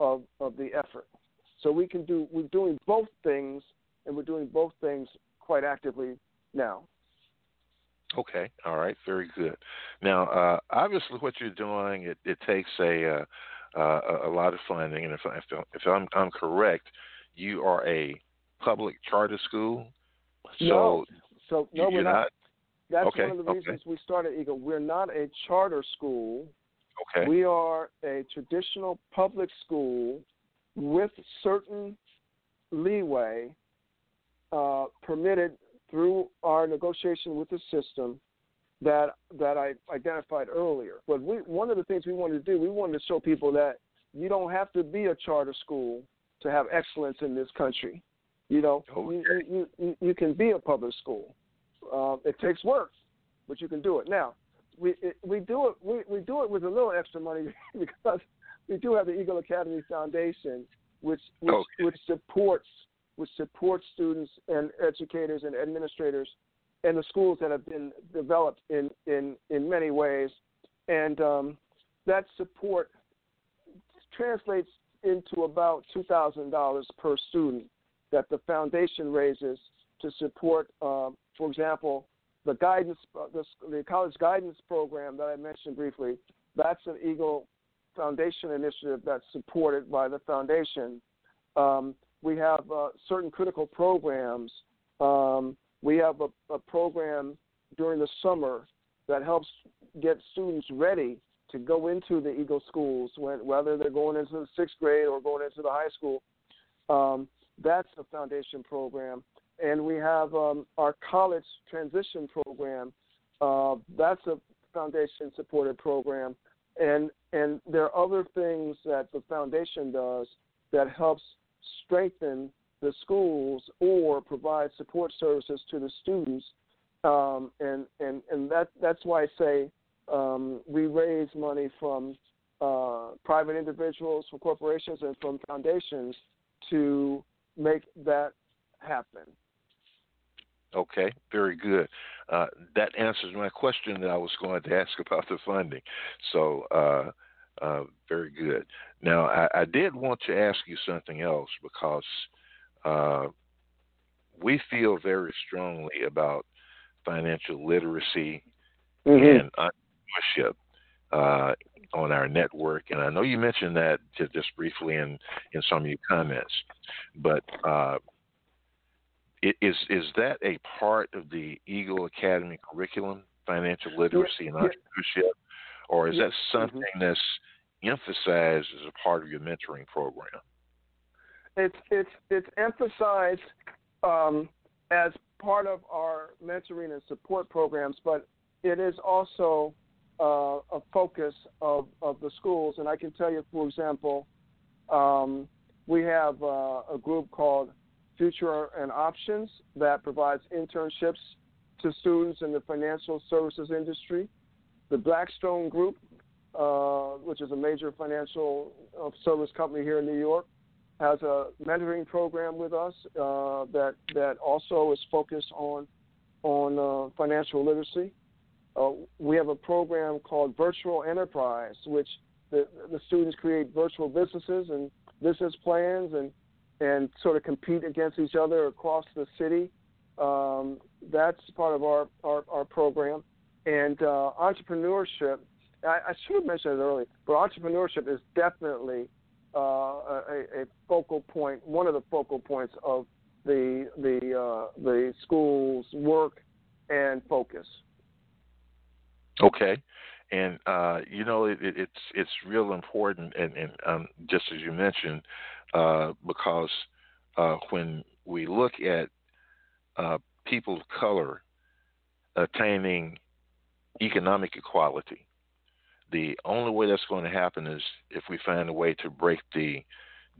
of, of the effort. So we can do we're doing both things, and we're doing both things quite actively now. Okay, all right, very good. Now, uh, obviously, what you're doing it, it takes a uh, uh, a lot of funding, and if, I, if I'm, I'm correct, you are a public charter school. So, no, so no, we're not. That's okay, one of the reasons okay. we started Eagle. We're not a charter school. Okay. We are a traditional public school with certain leeway uh, permitted through our negotiation with the system that that I identified earlier. But we, one of the things we wanted to do, we wanted to show people that you don't have to be a charter school to have excellence in this country. You know, okay. you, you, you, you can be a public school. Uh, it takes work, but you can do it. Now, we it, we do it we, we do it with a little extra money because we do have the Eagle Academy Foundation, which which, okay. which supports which supports students and educators and administrators and the schools that have been developed in in in many ways, and um, that support translates into about two thousand dollars per student that the foundation raises to support, uh, for example, the guidance, uh, the, college guidance program that I mentioned briefly. That's an Eagle Foundation initiative that's supported by the foundation. Um, we have uh, certain critical programs. Um, we have a, a, program during the summer that helps get students ready to go into the Eagle schools, when, whether they're going into the sixth grade or going into the high school. Um, that's a foundation program. And we have um, our college transition program. Uh, that's a foundation supported program. And, and there are other things that the foundation does that helps strengthen the schools or provide support services to the students. Um, and and, and that, that's why I say um, we raise money from uh, private individuals, from corporations, and from foundations to make that happen. Okay, very good. Uh, that answers my question that I was going to ask about the funding. So, uh, uh, very good. Now, I, I, did want to ask you something else because uh, we feel very strongly about financial literacy mm-hmm. and entrepreneurship uh, on our network. And I know you mentioned that just briefly in, in some of your comments, but uh, is is that a part of the Eagle Academy curriculum, financial literacy and entrepreneurship, or is that something mm-hmm. that's emphasized as a part of your mentoring program? It's it's it's emphasized um, as part of our mentoring and support programs, but it is also uh, a focus of, of the schools. And I can tell you, for example, um, we have uh, a group called Future and Options that provides internships to students in the financial services industry. The Blackstone Group, uh, which is a major financial uh, service company here in New York, has a mentoring program with us uh, that that also is focused on on uh, financial literacy. Uh, we have a program called Virtual Enterprise, which the, the students create virtual businesses and business plans and and sort of compete against each other across the city. Um, that's part of our, our, our program. And uh, entrepreneurship, I, I, should have mentioned it earlier, but entrepreneurship is definitely uh, a, a, focal point, one of the focal points of, the the uh, the school's work and focus. Okay, and uh, you know it, it, it's it's real important, and, and um, just as you mentioned, uh, because uh, when we look at uh, people of color attaining economic equality, the only way that's going to happen is if we find a way to break the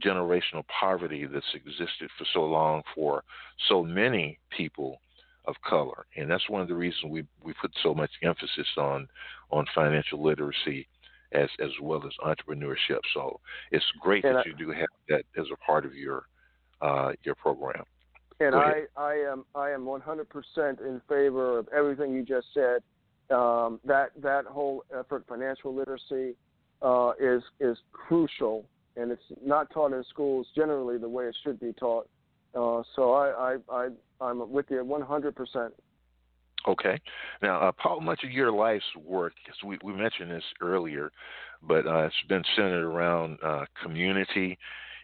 generational poverty that's existed for so long for so many people of color, and that's one of the reasons we we put so much emphasis on on financial literacy as as well as entrepreneurship. So it's great and that I, you do have that as a part of your uh, your program. And I I am I am 100% in favor of everything you just said. Um, that that whole effort, financial literacy, uh, is is crucial, and it's not taught in schools generally the way it should be taught. Uh, so I, I, I, I'm with you 100%. Okay. Now, uh, Paul, much of your life's work, we, we mentioned this earlier, but uh, it's been centered around uh, community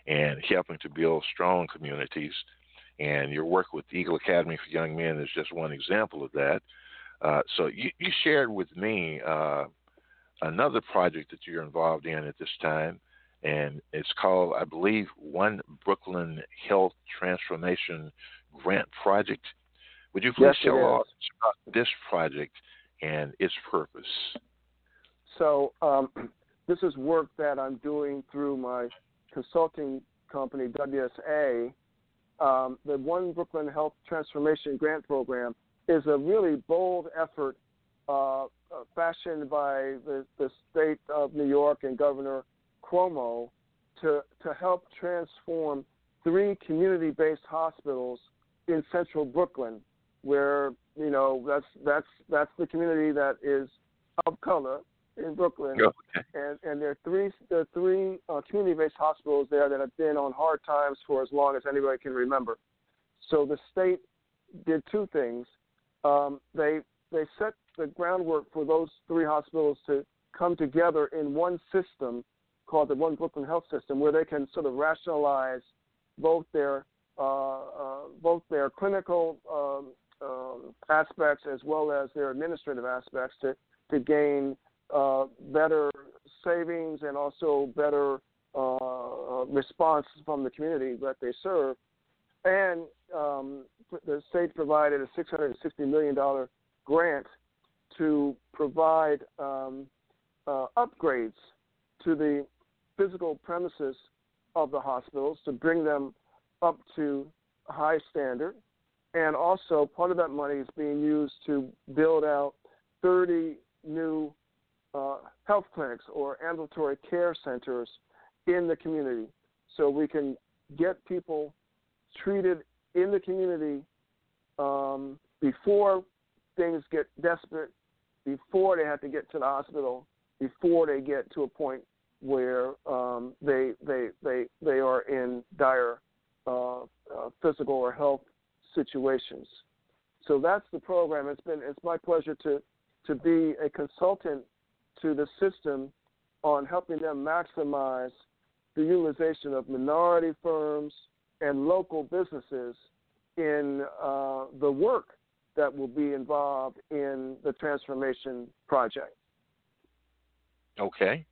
and helping to build strong communities. And your work with Eagle Academy for Young Men is just one example of that. Uh, so you, you, shared with me uh, another project that you're involved in at this time and it's called, I believe, One Brooklyn Health Transformation Grant Project. Would you please yes, tell us about this project and its purpose? So, um, this is work that I'm doing through my consulting company, WSA. Um, the One Brooklyn Health Transformation Grant Program is a really bold effort uh, uh fashioned by the, the state of New York and Governor Cuomo to, to help transform three community based hospitals in central Brooklyn, where, you know, that's, that's, that's the community that is of color in Brooklyn. Okay. And, and there are three, there are three uh, community based hospitals there that have been on hard times for as long as anybody can remember. So the state did two things. Um, they, they set the groundwork for those three hospitals to come together in one system called the One Brooklyn Health System, where they can sort of rationalize both their uh, uh, both their clinical um, um, aspects as well as their administrative aspects to to gain uh, better savings and also better uh, response from the community that they serve. And um, the state provided a $660 million grant to provide um, uh, upgrades to the physical premises of the hospitals to bring them up to high standard. And also, part of that money is being used to build out 30 new uh, health clinics or ambulatory care centers in the community. So we can get people treated in the community um, before things get desperate, before they have to get to the hospital, before they get to a point where um, they they they they are in dire uh, uh, physical or health situations. So that's the program. It's been it's my pleasure to to be a consultant to the system on helping them maximize the utilization of minority firms and local businesses in uh, the work that will be involved in the transformation project. Okay.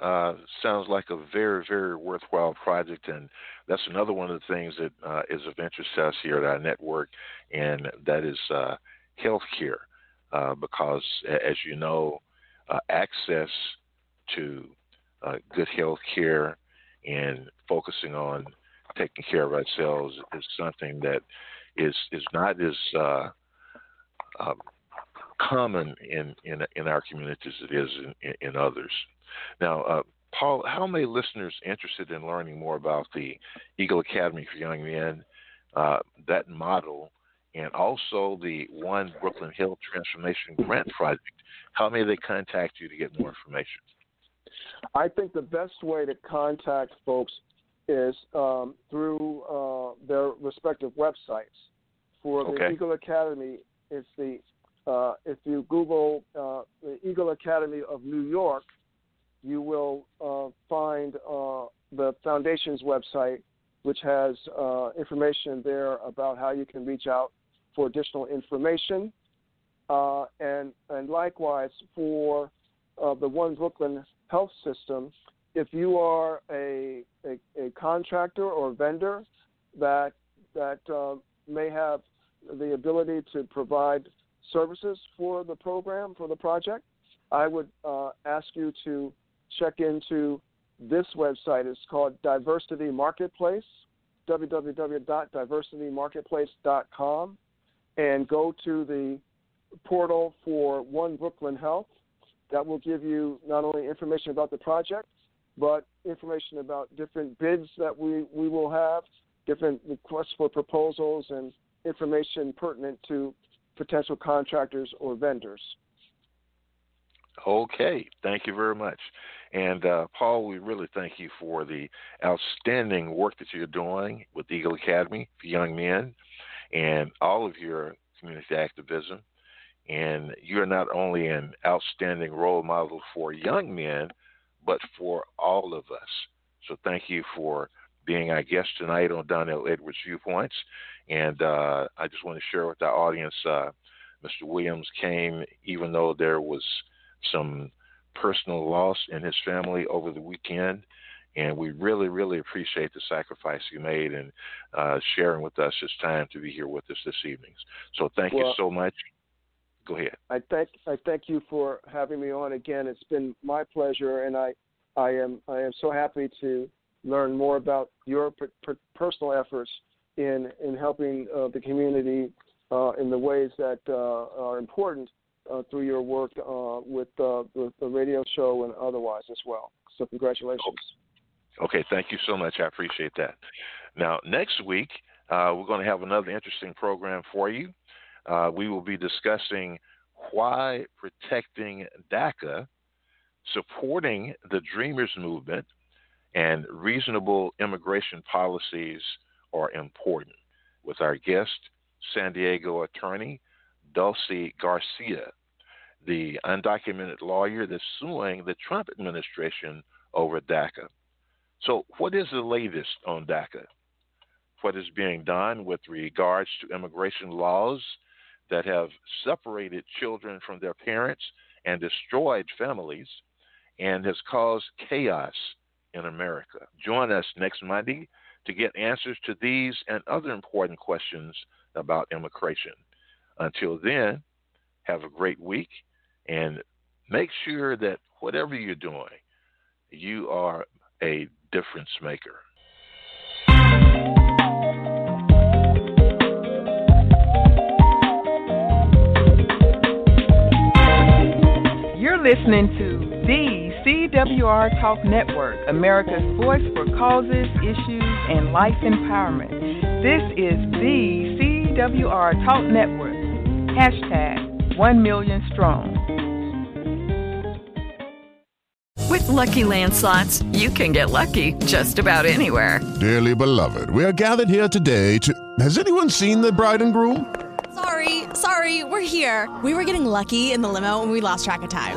Uh, sounds like a very, very worthwhile project, and that's another one of the things that uh, is of interest to us here at our network, and that is uh, healthcare, uh, because as you know, uh, access to uh, good health care and focusing on taking care of ourselves is something that is is not as um, common in, in in our communities as it is in, in others. Now, uh, Paul, how may listeners interested in learning more about the Eagle Academy for Young Men, uh, that model, and also the One Brooklyn Health Transformation Grant Project, how may they contact you to get more information? I think the best way to contact folks is um, through uh, their respective websites. For the okay. Eagle Academy, it's the uh, if you Google uh, the Eagle Academy of New York, you will uh, find uh, the foundation's website, which has uh, information there about how you can reach out for additional information. Uh, and, and likewise, for the One Brooklyn Health System, if you are a, a, a contractor or vendor that, that may have the ability to provide services for the program, for the project, I would uh, ask you to check into this website. It's called Diversity Marketplace, www.diversitymarketplace.com, and go to the portal for One Brooklyn Health. That will give you not only information about the project, but information about different bids that we, we will have, different requests for proposals, and information pertinent to potential contractors or vendors. Okay, thank you very much. And uh, Paul, we really thank you for the outstanding work that you're doing with Eagle Academy for young men and all of your community activism. And you're not only an outstanding role model for young men, but for all of us. So thank you for being our guest tonight on Donell Edwards Viewpoints. And uh, I just want to share with our audience uh, Mr. Williams came even though there was some personal loss in his family over the weekend. And we really, really appreciate the sacrifice you made and uh, sharing with us this time to be here with us this evening. So thank well, you so much. Go ahead. I thank I thank you for having me on again. It's been my pleasure, and I I am I am so happy to learn more about your per, per, personal efforts in in helping uh, the community uh, in the ways that uh, are important uh, through your work uh, with, with the radio show and otherwise as well. So congratulations. Okay, thank you so much. I appreciate that. Now, next week, we're going to have another interesting program for you. We will be discussing why protecting DACA, supporting the Dreamers Movement, and reasonable immigration policies are important with our guest, San Diego attorney Dulce Garcia, the undocumented lawyer that's suing the Trump administration over DACA. So, what is the latest on DACA? What is being done with regards to immigration laws that have separated children from their parents and destroyed families and has caused chaos in America? Join us next Monday to get answers to these and other important questions about immigration. Until then, have a great week and make sure that whatever you're doing, you are a difference maker. You're listening to the CWR Talk Network, America's voice for causes, issues, and life empowerment. This is the CWR Talk Network. Hashtag 1 million strong. With LuckyLand Slots, you can get lucky just about anywhere. Dearly beloved, we are gathered here today to. Has anyone seen the bride and groom? Sorry, sorry, we're here. We were getting lucky in the limo and we lost track of time.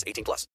18 plus.